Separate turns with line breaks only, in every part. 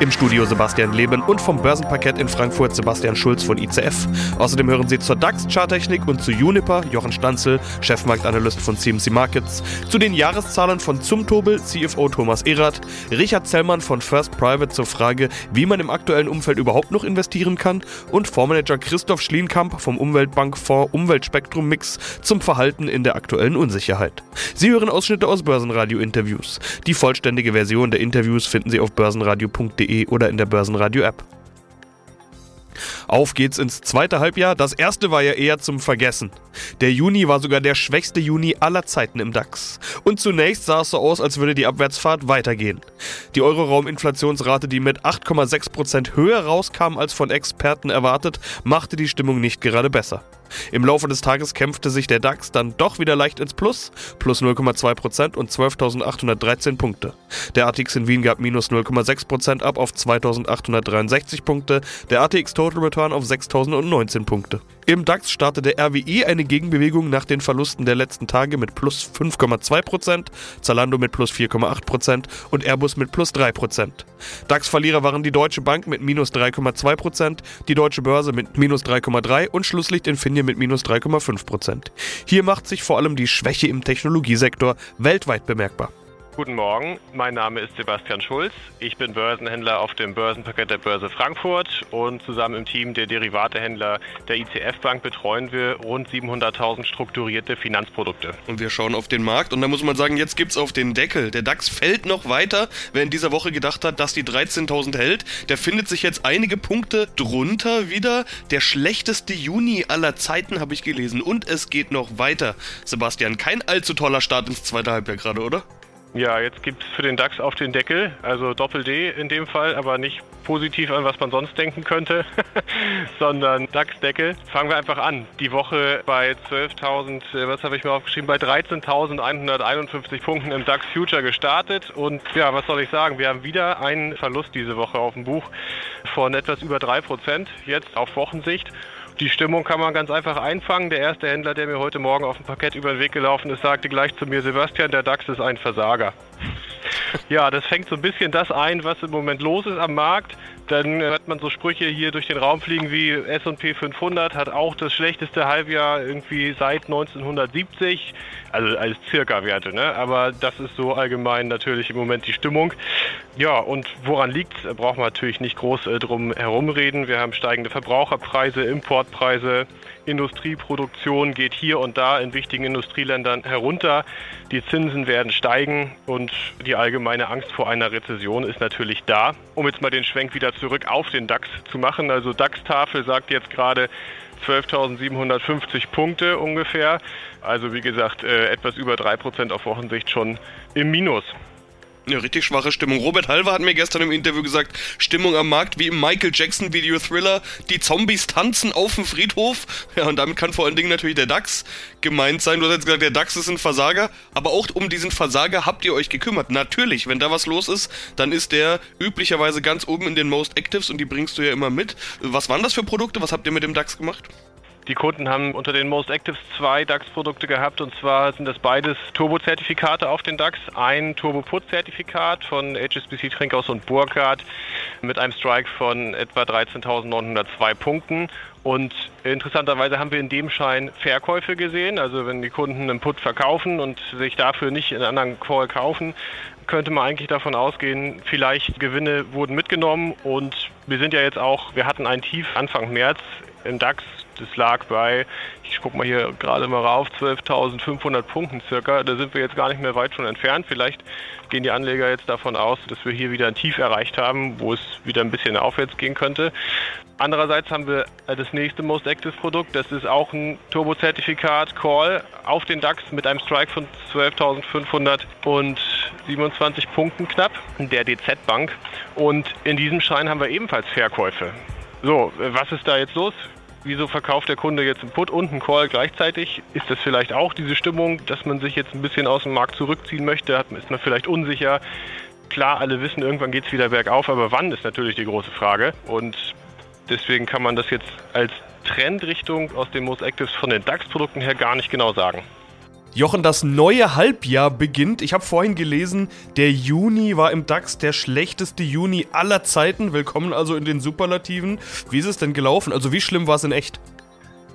Im Studio Sebastian Leben und vom Börsenparkett in Frankfurt Sebastian Schulz von ICF. Außerdem hören Sie zur DAX-Charttechnik und zu Juniper Jochen Stanzel, Chefmarktanalyst von CMC Markets, zu den Jahreszahlen von Zumtobel CFO Thomas Erath, Richard Zellmann von First Private zur Frage, wie man im aktuellen Umfeld überhaupt noch investieren kann und Fondsmanager Christoph Schlienkamp vom Umweltbankfonds Umweltspektrum Mix zum Verhalten in der aktuellen Unsicherheit. Sie hören Ausschnitte aus Börsenradio-Interviews. Die vollständige Version der Interviews finden Sie auf börsenradio.de börsenradio.de oder in der Börsenradio-App. Auf geht's ins zweite Halbjahr. Das erste war ja eher zum Vergessen. Der Juni war sogar der schwächste Juni aller Zeiten im DAX. Und zunächst sah es so aus, als würde die Abwärtsfahrt weitergehen. Die Euroraum-Inflationsrate, die mit 8,6% höher rauskam als von Experten erwartet, machte die Stimmung nicht gerade besser. Im Laufe des Tages kämpfte sich der DAX dann doch wieder leicht ins Plus, plus 0,2% und 12.813 Punkte. Der ATX in Wien gab minus 0,6% ab auf 2.863 Punkte, der ATX Total Return auf 6.019 Punkte. Im DAX startete RWI eine Gegenbewegung nach den Verlusten der letzten Tage mit plus 5,2%, Zalando mit plus 4,8% und Airbus mit plus 3%. DAX-Verlierer waren die Deutsche Bank mit minus 3,2%, die Deutsche Börse mit minus 3,3% und Schlusslicht Infineon mit minus 3,5%. Hier macht sich vor allem die Schwäche im Technologiesektor weltweit bemerkbar.
Guten Morgen, mein Name ist Sebastian Schulz. Ich bin Börsenhändler auf dem Börsenpaket der Börse Frankfurt und zusammen im Team der Derivatehändler der ICF Bank betreuen wir rund 700.000 strukturierte Finanzprodukte.
Und wir schauen auf den Markt und da muss man sagen, jetzt gibt es auf den Deckel. Der DAX fällt noch weiter. Wer in dieser Woche gedacht hat, dass die 13.000 hält, der findet sich jetzt einige Punkte drunter wieder. Der schlechteste Juni aller Zeiten habe ich gelesen und es geht noch weiter. Sebastian, kein allzu toller Start ins zweite Halbjahr gerade, oder?
Ja, jetzt gibt es für den DAX auf den Deckel, also Doppel-D in dem Fall, aber nicht positiv an, was man sonst denken könnte, sondern DAX-Deckel. Fangen wir einfach an. Die Woche bei 12.000, äh, was habe ich mir aufgeschrieben, bei 13.151 Punkten im DAX Future gestartet. Und ja, was soll ich sagen? Wir haben wieder einen Verlust diese Woche auf dem Buch von etwas über 3%, jetzt auf Wochensicht. Die Stimmung kann man ganz einfach einfangen. Der erste Händler, der mir heute Morgen auf dem Parkett über den Weg gelaufen ist, sagte gleich zu mir, Sebastian, der DAX ist ein Versager. Ja, das fängt so ein bisschen das ein, was im Moment los ist am Markt. Dann hört man so Sprüche hier durch den Raum fliegen wie S&P 500 hat auch das schlechteste Halbjahr irgendwie seit 1970. Also als Circa-Werte, ne? Aber das ist so allgemein natürlich im Moment die Stimmung. Ja, und woran liegt es? Braucht man natürlich nicht groß äh, drum herumreden. Wir haben steigende Verbraucherpreise, Importpreise, Industrieproduktion geht hier und da in wichtigen Industrieländern herunter. Die Zinsen werden steigen und die allgemeine Angst vor einer Rezession ist natürlich da. Um jetzt mal den Schwenk wieder zurück auf den DAX zu machen. Also DAX-Tafel sagt jetzt gerade 12.750 Punkte ungefähr. Also wie gesagt, äh, etwas über 3% auf Wochensicht schon im Minus.
Ja, richtig schwache Stimmung. Robert Halver hat mir gestern im Interview gesagt, Stimmung am Markt wie im Michael Jackson Video Thriller, die Zombies tanzen auf dem Friedhof. Ja, und damit kann vor allen Dingen natürlich der DAX gemeint sein. Du hast jetzt gesagt, der DAX ist ein Versager, aber auch um diesen Versager habt ihr euch gekümmert. Natürlich, wenn da was los ist, dann ist der üblicherweise ganz oben in den Most Actives und die bringst du ja immer mit. Was waren das für Produkte? Was habt ihr mit dem DAX gemacht?
Die Kunden haben unter den Most Actives zwei DAX-Produkte gehabt und zwar sind das beides Turbo-Zertifikate auf den DAX. Ein Turbo-Put-Zertifikat von HSBC Trinkhaus und Burkhardt mit einem Strike von etwa 13.902 Punkten. Und interessanterweise haben wir in dem Schein Verkäufe gesehen. Also wenn die Kunden einen Put verkaufen und sich dafür nicht einen anderen Call kaufen, könnte man eigentlich davon ausgehen, vielleicht Gewinne wurden mitgenommen und wir sind ja jetzt auch, wir hatten ein Tief Anfang März im DAX das lag bei, ich gucke mal hier gerade mal rauf, 12.500 Punkten circa. Da sind wir jetzt gar nicht mehr weit von entfernt. Vielleicht gehen die Anleger jetzt davon aus, dass wir hier wieder ein Tief erreicht haben, wo es wieder ein bisschen aufwärts gehen könnte. Andererseits haben wir das nächste Most Active Produkt. Das ist auch ein Turbo-Zertifikat Call auf den DAX mit einem Strike von 12.527 Punkten knapp, der DZ Bank. Und in diesem Schein haben wir ebenfalls Verkäufe. So, was ist da jetzt los? Wieso verkauft der Kunde jetzt einen Put und einen Call gleichzeitig? Ist das vielleicht auch diese Stimmung, dass man sich jetzt ein bisschen aus dem Markt zurückziehen möchte? Ist man vielleicht unsicher? Klar, alle wissen, irgendwann geht es wieder bergauf, aber wann ist natürlich die große Frage. Und deswegen kann man das jetzt als Trendrichtung aus den Most Actives von den DAX-Produkten her gar nicht genau sagen.
Jochen, das neue Halbjahr beginnt. Ich habe vorhin gelesen, der Juni war im DAX der schlechteste Juni aller Zeiten. Willkommen also in den Superlativen. Wie ist es denn gelaufen? Also wie schlimm war es in echt?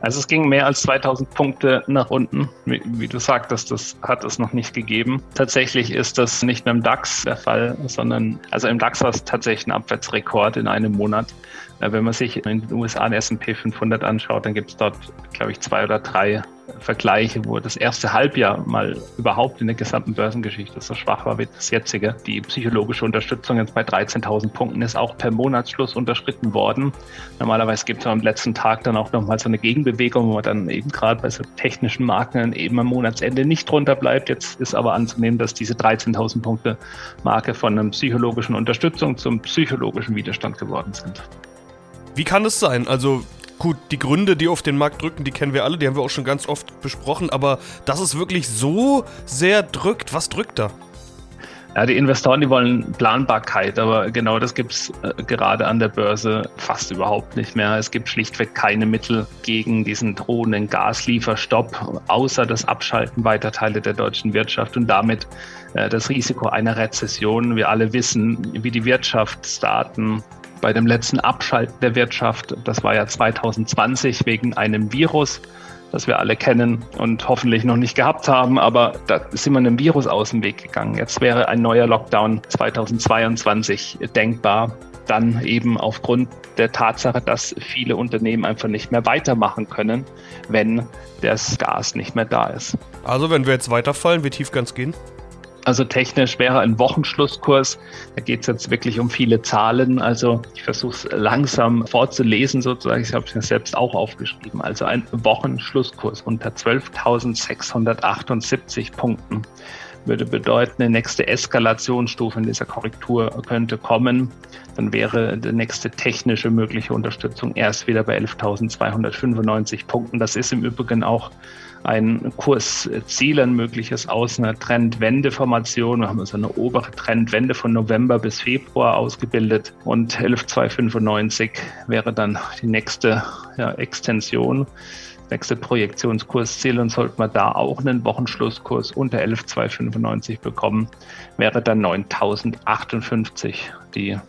Also es ging mehr als 2000 Punkte nach unten. Wie, wie, du sagtest, das hat es noch nicht gegeben. Tatsächlich ist das nicht mehr im DAX der Fall, sondern also im DAX war es tatsächlich ein Abwärtsrekord in einem Monat. Äh, wenn man sich in den USA den S&P 500 anschaut, dann gibt es dort, glaube ich, zwei oder drei Vergleiche, wo das erste Halbjahr mal überhaupt in der gesamten Börsengeschichte so schwach war wie das jetzige. Die psychologische Unterstützung jetzt bei 13.000 Punkten ist auch per Monatsschluss unterschritten worden. Normalerweise gibt es am letzten Tag dann auch nochmal so eine Gegenbewegung, wo man dann eben gerade bei so technischen Marken eben am Monatsende nicht drunter bleibt. Jetzt ist aber anzunehmen, dass diese 13.000 Punkte Marke von einer psychologischen Unterstützung zum psychologischen Widerstand geworden sind.
Wie kann es sein? Also Gut, die Gründe, die auf den Markt drücken, die kennen wir alle, die haben wir auch schon ganz oft besprochen, aber dass es wirklich so sehr drückt, was drückt da?
Ja, die Investoren, die wollen Planbarkeit, aber genau das gibt es äh, gerade an der Börse fast überhaupt nicht mehr. Es gibt schlichtweg keine Mittel gegen diesen drohenden Gaslieferstopp, außer das Abschalten weiter Teile der deutschen Wirtschaft und damit äh, das Risiko einer Rezession. Wir alle wissen, wie die Wirtschaftsdaten bei dem letzten Abschalten der Wirtschaft, das war ja 2020 wegen einem Virus, das wir alle kennen und hoffentlich noch nicht gehabt haben, aber da sind wir einem Virus aus dem Weg gegangen. Jetzt wäre ein neuer Lockdown 2022 denkbar. Dann eben aufgrund der Tatsache, dass viele Unternehmen einfach nicht mehr weitermachen können, wenn das Gas nicht mehr da ist.
Also wenn wir jetzt weiterfallen, wie tief es gehen?
Also technisch wäre ein Wochenschlusskurs, da geht es jetzt wirklich um viele Zahlen. Also ich versuche es langsam vorzulesen sozusagen. Ich habe es mir selbst auch aufgeschrieben. Also ein Wochenschlusskurs unter 12.678 Punkten würde bedeuten, eine nächste Eskalationsstufe in dieser Korrektur könnte kommen. Dann wäre die nächste technische mögliche Unterstützung erst wieder bei 11.295 Punkten. Das ist im Übrigen auch ein Kursziel, ein mögliches aus einer Trendwendeformation. Wir haben also eine obere Trendwende von November bis Februar ausgebildet und 11.295 wäre dann die nächste ja, Extension nächste Projektionskursziel und sollte man da auch einen Wochenschlusskurs unter 11.295 bekommen, wäre dann 9.058 die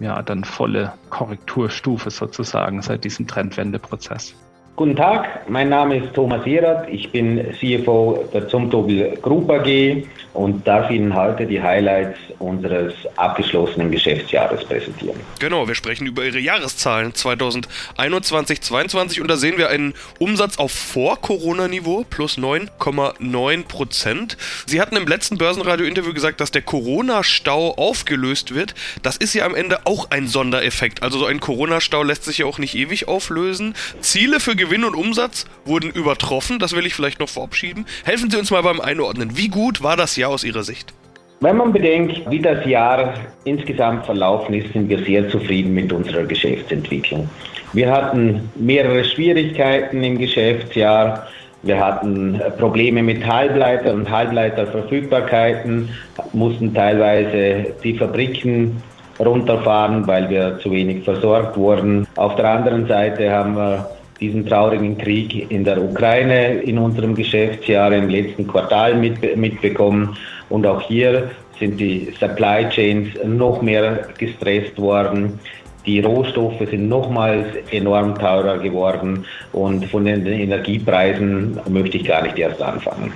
ja dann volle Korrekturstufe sozusagen seit diesem Trendwendeprozess.
Guten Tag, mein Name ist Thomas Irat, ich bin CFO der Zumtobel Group AG und darf Ihnen heute die Highlights unseres abgeschlossenen Geschäftsjahres präsentieren.
Genau, wir sprechen über Ihre Jahreszahlen 2021, 2022 und da sehen wir einen Umsatz auf Vor-Corona-Niveau plus 9,9 Prozent. Sie hatten im letzten Börsenradio-Interview gesagt, dass der Corona-Stau aufgelöst wird. Das ist ja am Ende auch ein Sondereffekt. Also so ein Corona-Stau lässt sich ja auch nicht ewig auflösen. Ziele für Gewinn und Umsatz wurden übertroffen, das will ich vielleicht noch verabschieden. Helfen Sie uns mal beim Einordnen. Wie gut war das Jahr aus Ihrer Sicht?
Wenn man bedenkt, wie das Jahr insgesamt verlaufen ist, sind wir sehr zufrieden mit unserer Geschäftsentwicklung. Wir hatten mehrere Schwierigkeiten im Geschäftsjahr. Wir hatten Probleme mit Halbleiter und Halbleiterverfügbarkeiten, mussten teilweise die Fabriken runterfahren, weil wir zu wenig versorgt wurden. Auf der anderen Seite haben wir diesen traurigen Krieg in der Ukraine in unserem Geschäftsjahr im letzten Quartal mit, mitbekommen. Und auch hier sind die Supply Chains noch mehr gestresst worden. Die Rohstoffe sind nochmals enorm teurer geworden und von den Energiepreisen möchte ich gar nicht erst anfangen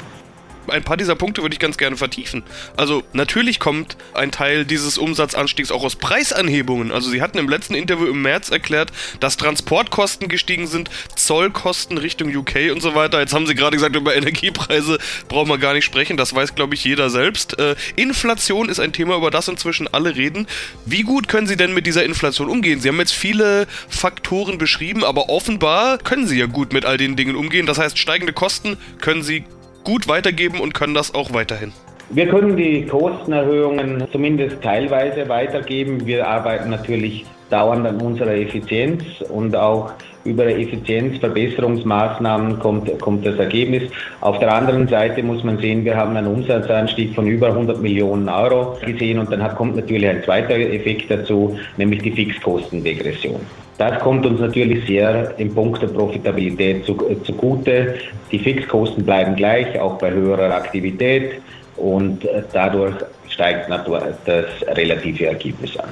ein paar dieser Punkte würde ich ganz gerne vertiefen. Also natürlich kommt ein Teil dieses Umsatzanstiegs auch aus Preisanhebungen. Also Sie hatten im letzten Interview im März erklärt, dass Transportkosten gestiegen sind, Zollkosten Richtung UK und so weiter. Jetzt haben Sie gerade gesagt, über Energiepreise brauchen wir gar nicht sprechen. Das weiß, glaube ich, jeder selbst. Äh, Inflation ist ein Thema, über das inzwischen alle reden. Wie gut können Sie denn mit dieser Inflation umgehen? Sie haben jetzt viele Faktoren beschrieben, aber offenbar können Sie ja gut mit all den Dingen umgehen. Das heißt, steigende Kosten können Sie gut weitergeben und können das auch weiterhin?
Wir können die Kostenerhöhungen zumindest teilweise weitergeben. Wir arbeiten natürlich dauernd an unserer Effizienz und auch über Effizienzverbesserungsmaßnahmen kommt, kommt das Ergebnis. Auf der anderen Seite muss man sehen, wir haben einen Umsatzanstieg von über 100 Millionen Euro gesehen und dann kommt natürlich ein zweiter Effekt dazu, nämlich die Fixkostendegression. Das kommt uns natürlich sehr im Punkt der Profitabilität äh, zugute. Die Fixkosten bleiben gleich, auch bei höherer Aktivität und äh, dadurch steigt das relative Ergebnis an.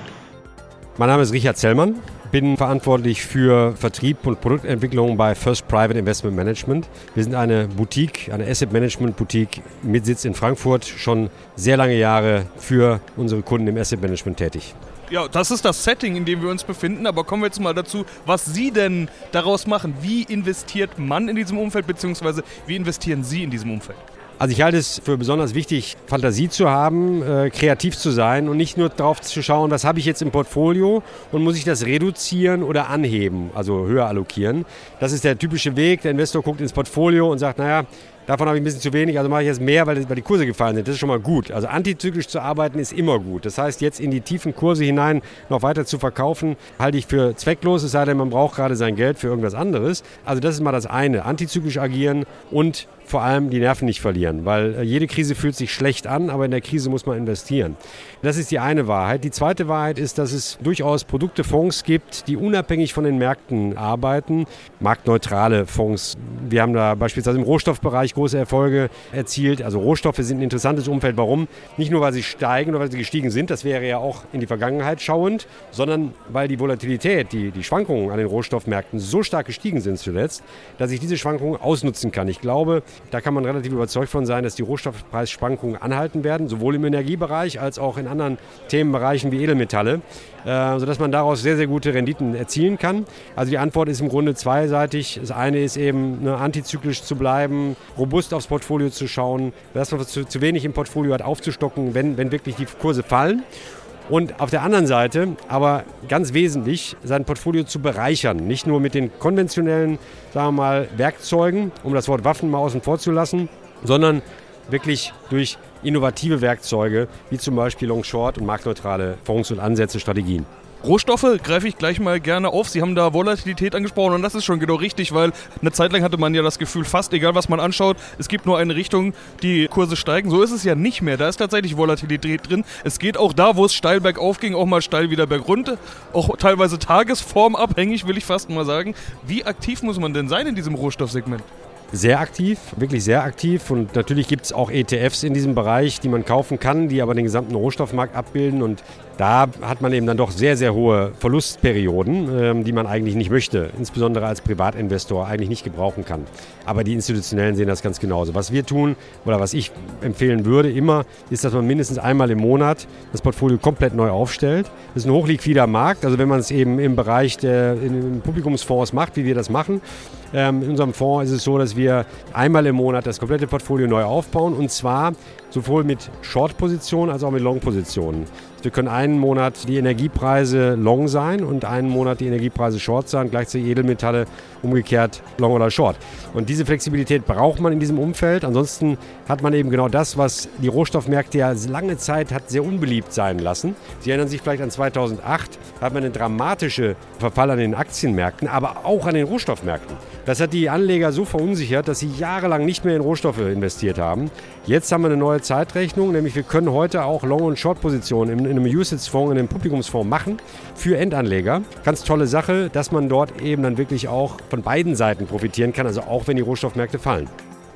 Mein Name ist Richard Zellmann, bin verantwortlich für Vertrieb und Produktentwicklung bei First Private Investment Management. Wir sind eine Boutique, eine Asset Management Boutique mit Sitz in Frankfurt, schon sehr lange Jahre für unsere Kunden im Asset Management tätig.
Ja, das ist das Setting, in dem wir uns befinden. Aber kommen wir jetzt mal dazu, was Sie denn daraus machen. Wie investiert man in diesem Umfeld, beziehungsweise wie investieren Sie in diesem Umfeld?
Also ich halte es für besonders wichtig, Fantasie zu haben, äh, kreativ zu sein und nicht nur darauf zu schauen, was habe ich jetzt im Portfolio und muss ich das reduzieren oder anheben, also höher allokieren. Das ist der typische Weg. Der Investor guckt ins Portfolio und sagt, naja, Davon habe ich ein bisschen zu wenig, also mache ich jetzt mehr, weil, weil die Kurse gefallen sind. Das ist schon mal gut. Also antizyklisch zu arbeiten ist immer gut. Das heißt, jetzt in die tiefen Kurse hinein noch weiter zu verkaufen, halte ich für zwecklos, es sei denn, man braucht gerade sein Geld für irgendwas anderes. Also das ist mal das eine. Antizyklisch agieren und vor allem die Nerven nicht verlieren, weil äh, jede Krise fühlt sich schlecht an, aber in der Krise muss man investieren. Das ist die eine Wahrheit. Die zweite Wahrheit ist, dass es durchaus Produkte, Fonds gibt, die unabhängig von den Märkten arbeiten, marktneutrale Fonds. Wir haben da beispielsweise im Rohstoffbereich große Erfolge erzielt. Also Rohstoffe sind ein interessantes Umfeld. Warum? Nicht nur, weil sie steigen oder weil sie gestiegen sind, das wäre ja auch in die Vergangenheit schauend, sondern weil die Volatilität, die, die Schwankungen an den Rohstoffmärkten so stark gestiegen sind zuletzt, dass ich diese Schwankungen ausnutzen kann. Ich glaube, da kann man relativ überzeugt von sein, dass die Rohstoffpreisschwankungen anhalten werden, sowohl im Energiebereich als auch in anderen Themenbereichen wie Edelmetalle, äh, sodass man daraus sehr, sehr gute Renditen erzielen kann. Also die Antwort ist im Grunde zweiseitig. Das eine ist eben, ne, antizyklisch zu bleiben, robust aufs Portfolio zu schauen, dass man zu, zu wenig im Portfolio hat, aufzustocken, wenn, wenn wirklich die Kurse fallen. Und auf der anderen Seite, aber ganz wesentlich, sein Portfolio zu bereichern. Nicht nur mit den konventionellen, sagen wir mal, Werkzeugen, um das Wort Waffen mal außen vor zu lassen, sondern wirklich durch innovative Werkzeuge, wie zum Beispiel Long-Short und marktneutrale Fonds und Ansätze, Strategien.
Rohstoffe greife ich gleich mal gerne auf. Sie haben da Volatilität angesprochen und das ist schon genau richtig, weil eine Zeit lang hatte man ja das Gefühl, fast egal was man anschaut, es gibt nur eine Richtung, die Kurse steigen. So ist es ja nicht mehr. Da ist tatsächlich Volatilität drin. Es geht auch da, wo es steil bergauf ging, auch mal steil wieder bergunter. Auch teilweise tagesformabhängig, will ich fast mal sagen. Wie aktiv muss man denn sein in diesem Rohstoffsegment?
sehr aktiv, wirklich sehr aktiv. Und natürlich gibt es auch ETFs in diesem Bereich, die man kaufen kann, die aber den gesamten Rohstoffmarkt abbilden. Und da hat man eben dann doch sehr, sehr hohe Verlustperioden, ähm, die man eigentlich nicht möchte, insbesondere als Privatinvestor eigentlich nicht gebrauchen kann. Aber die Institutionellen sehen das ganz genauso. Was wir tun oder was ich empfehlen würde immer, ist, dass man mindestens einmal im Monat das Portfolio komplett neu aufstellt. Das ist ein hochliquider Markt, also wenn man es eben im Bereich der Publikumsfonds macht, wie wir das machen, ähm, in unserem Fonds ist es so, dass wir einmal im Monat das komplette Portfolio neu aufbauen und zwar sowohl mit Short-Positionen als auch mit Long-Positionen. Wir können einen Monat die Energiepreise long sein und einen Monat die Energiepreise short sein, gleichzeitig Edelmetalle umgekehrt long oder short. Und diese Flexibilität braucht man in diesem Umfeld. Ansonsten hat man eben genau das, was die Rohstoffmärkte ja lange Zeit hat sehr unbeliebt sein lassen. Sie erinnern sich vielleicht an 2008, da hat man einen dramatischen Verfall an den Aktienmärkten, aber auch an den Rohstoffmärkten. Das hat die Anleger so verunsichert, dass sie jahrelang nicht mehr in Rohstoffe investiert haben. Jetzt haben wir eine neue Zeitrechnung, nämlich wir können heute auch Long- und Short-Positionen in, in einem USITS-Fonds, in einem Publikumsfonds machen für Endanleger. Ganz tolle Sache, dass man dort eben dann wirklich auch von beiden Seiten profitieren kann, also auch wenn die Rohstoffmärkte fallen.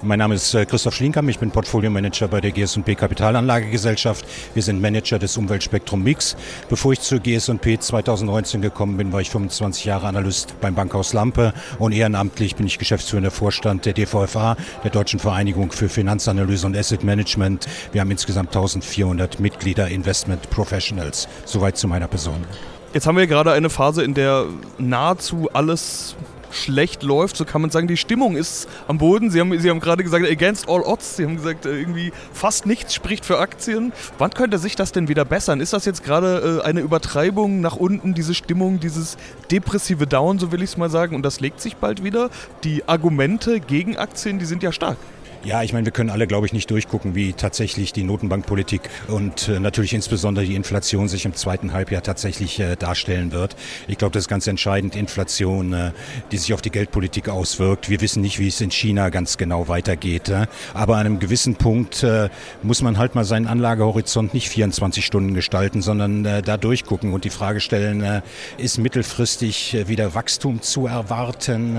Mein Name ist äh, Christoph Schlienkamp, ich bin Portfolio-Manager bei der GS&P Kapitalanlagegesellschaft. Wir sind Manager des Umweltspektrum Mix. Bevor ich zur GS&P 2019 gekommen bin, war ich 25 Jahre Analyst beim Bankhaus Lampe und ehrenamtlich bin ich geschäftsführender Vorstand der DVFA, der Deutschen Vereinigung für Finanzanalyse und Asset Management. Wir haben insgesamt 1400 Mitglieder Investment Professionals. Soweit zu meiner Person.
Jetzt haben wir gerade eine Phase, in der nahezu alles schlecht läuft, so kann man sagen, die Stimmung ist am Boden. Sie haben, Sie haben gerade gesagt, against all odds. Sie haben gesagt, äh, irgendwie fast nichts spricht für Aktien. Wann könnte sich das denn wieder bessern? Ist das jetzt gerade äh, eine Übertreibung nach unten, diese Stimmung, dieses depressive Down, so will ich es mal sagen, und das legt sich bald wieder? Die Argumente gegen Aktien, die sind ja stark.
Ja, ich meine, wir können alle, glaube ich, nicht durchgucken, wie tatsächlich die Notenbankpolitik und äh, natürlich insbesondere die Inflation sich im zweiten Halbjahr tatsächlich äh, darstellen wird. Ich glaube, das ist ganz entscheidend, Inflation, äh, die sich auf die Geldpolitik auswirkt. Wir wissen nicht, wie es in China ganz genau weitergeht. Äh, aber an einem gewissen Punkt äh, muss man halt mal seinen Anlagehorizont nicht 24 Stunden gestalten, sondern äh, da durchgucken und die Frage stellen, ist mittelfristig wieder Wachstum zu erwarten?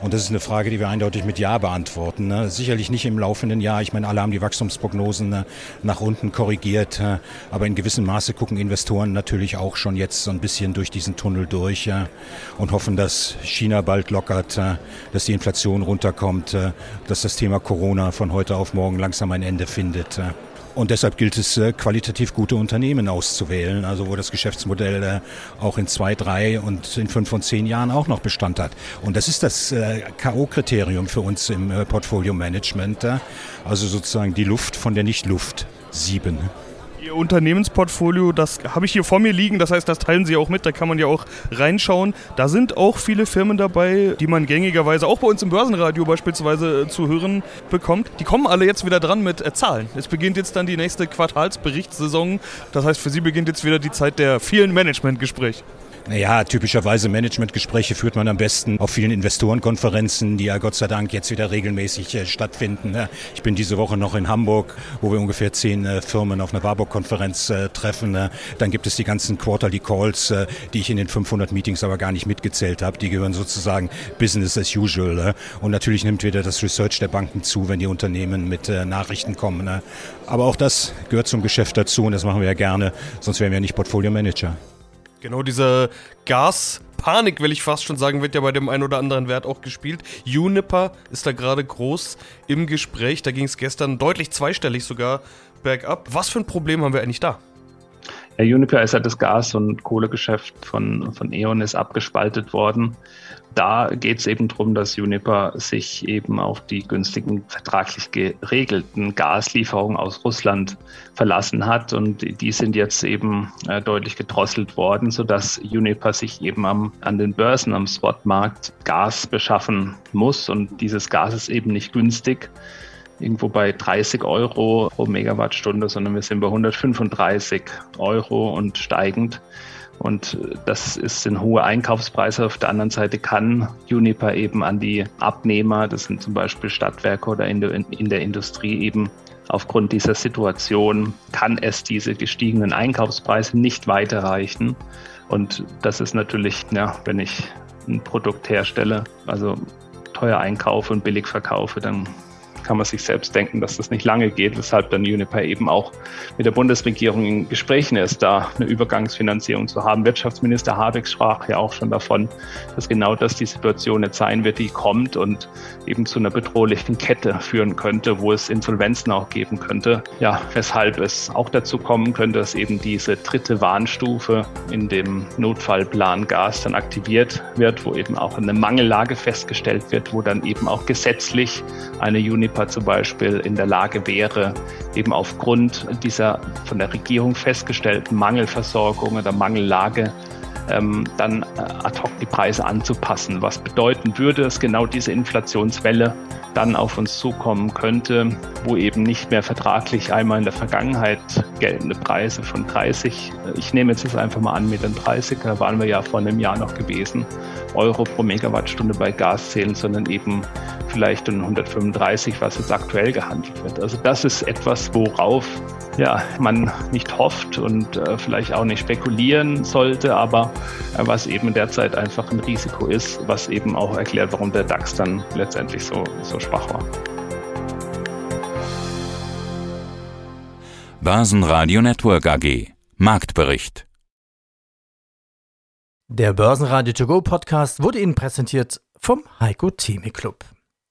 Und das ist eine Frage, die wir eindeutig mit Ja beantworten. Ne? Sicherlich nicht im laufenden Jahr. Ich meine, alle haben die Wachstumsprognosen äh, nach unten korrigiert. Äh, aber in gewissem Maße gucken Investoren natürlich auch schon jetzt so ein bisschen durch diesen Tunnel durch und hoffen, dass China bald lockert, äh, dass die Inflation runterkommt, dass das Thema Corona von heute auf morgen langsam ein Ende findet. Und deshalb gilt es, äh, qualitativ gute Unternehmen auszuwählen, also wo das Geschäftsmodell äh, auch in zwei, drei und in fünf und zehn Jahren auch noch Bestand hat. Und das ist das äh, K.O.-Kriterium für uns im Portfolio-Management. Also sozusagen die Luft von der Nicht-Luft sieben.
Ihr Unternehmensportfolio, das habe ich hier vor mir liegen, das heißt, das teilen Sie auch mit, da kann man ja auch reinschauen. Da sind auch viele Firmen dabei, die man gängigerweise auch bei uns im Börsenradio beispielsweise äh, zu hören bekommt. Die kommen alle jetzt wieder dran mit äh, Zahlen. Es beginnt jetzt dann die nächste Quartalsberichtssaison. Das heißt, für Sie beginnt jetzt wieder die Zeit der vielen Managementgespräche.
Naja, typischerweise Managementgespräche führt man am besten auf vielen Investorenkonferenzen, die ja Gott sei Dank jetzt wieder regelmäßig äh, stattfinden. Ne? Ich bin diese Woche noch in Hamburg, wo wir ungefähr zehn äh, Firmen auf einer Warburg-Konferenz äh, treffen. Ne? Dann gibt es die ganzen Quarterly Calls, die ich in den 500 Meetings aber gar nicht mitgezählt habe. Die gehören sozusagen Business as usual. Ne? Und natürlich nimmt wieder das Research der Banken zu, wenn die Unternehmen mit Nachrichten kommen. Aber auch das gehört zum Geschäft dazu und das machen wir ja gerne, sonst wären wir nicht Portfolio Manager.
Genau, diese Gaspanik, will ich fast schon sagen, wird ja bei dem einen oder anderen Wert auch gespielt. Juniper ist da gerade groß im Gespräch. Da ging es gestern deutlich zweistellig sogar bergab. Was für ein Problem haben wir eigentlich da?
Ja, Uniper ist ja das Gas- und Kohlegeschäft von, von E.ON ist abgespaltet worden. Da geht es eben darum, dass Uniper sich eben auf die günstigen, vertraglich geregelten Gaslieferungen aus Russland verlassen hat. Und die sind jetzt eben äh, deutlich gedrosselt worden, sodass Uniper sich eben am, an den Börsen, am Spotmarkt Gas beschaffen muss. Und dieses Gas ist eben nicht günstig irgendwo bei 30 Euro pro Megawattstunde, sondern wir sind bei 135 Euro und steigend. Und das ist, sind hohe Einkaufspreise. Auf der anderen Seite kann Uniper eben an die Abnehmer, das sind zum Beispiel Stadtwerke oder in der, in der Industrie eben aufgrund dieser Situation, kann es diese gestiegenen Einkaufspreise nicht weiterreichen. Und das ist natürlich, ja, wenn ich ein Produkt herstelle, also teuer einkaufe und billig verkaufe, dann kann man sich selbst denken, dass das nicht lange geht, weshalb dann Uniper eben auch mit der Bundesregierung in Gesprächen ist, da eine Übergangsfinanzierung zu haben. Wirtschaftsminister Habeck sprach ja auch schon davon, dass genau das die Situation jetzt sein wird, die kommt und eben zu einer bedrohlichen Kette führen könnte, wo es Insolvenzen auch geben könnte. Ja, weshalb es auch dazu kommen könnte, dass eben diese dritte Warnstufe in dem Notfallplan Gas dann aktiviert wird, wo eben auch eine Mangellage festgestellt wird, wo dann eben auch gesetzlich eine Uniper Europa zum Beispiel in der Lage wäre, eben aufgrund dieser von der Regierung festgestellten Mangelversorgung oder Mangellage ähm, dann äh, ad hoc die Preise anzupassen. Was bedeuten würde, dass genau diese Inflationswelle dann auf uns zukommen könnte, wo eben nicht mehr vertraglich einmal in der Vergangenheit geltende Preise von 30, äh, ich nehme jetzt einfach mal an, mit den 30, da waren wir ja vor einem Jahr noch gewesen, Euro pro Megawattstunde bei Gas zählen, sondern eben vielleicht um 135, was jetzt aktuell gehandelt wird. Also das ist etwas, worauf ja, man nicht hofft und äh, vielleicht auch nicht spekulieren sollte, aber äh, was eben derzeit einfach ein Risiko ist, was eben auch erklärt, warum der DAX dann letztendlich so, so schwach war.
Börsenradio Network AG Marktbericht
Der Börsenradio To Go Podcast wurde Ihnen präsentiert vom Heiko Theme Club.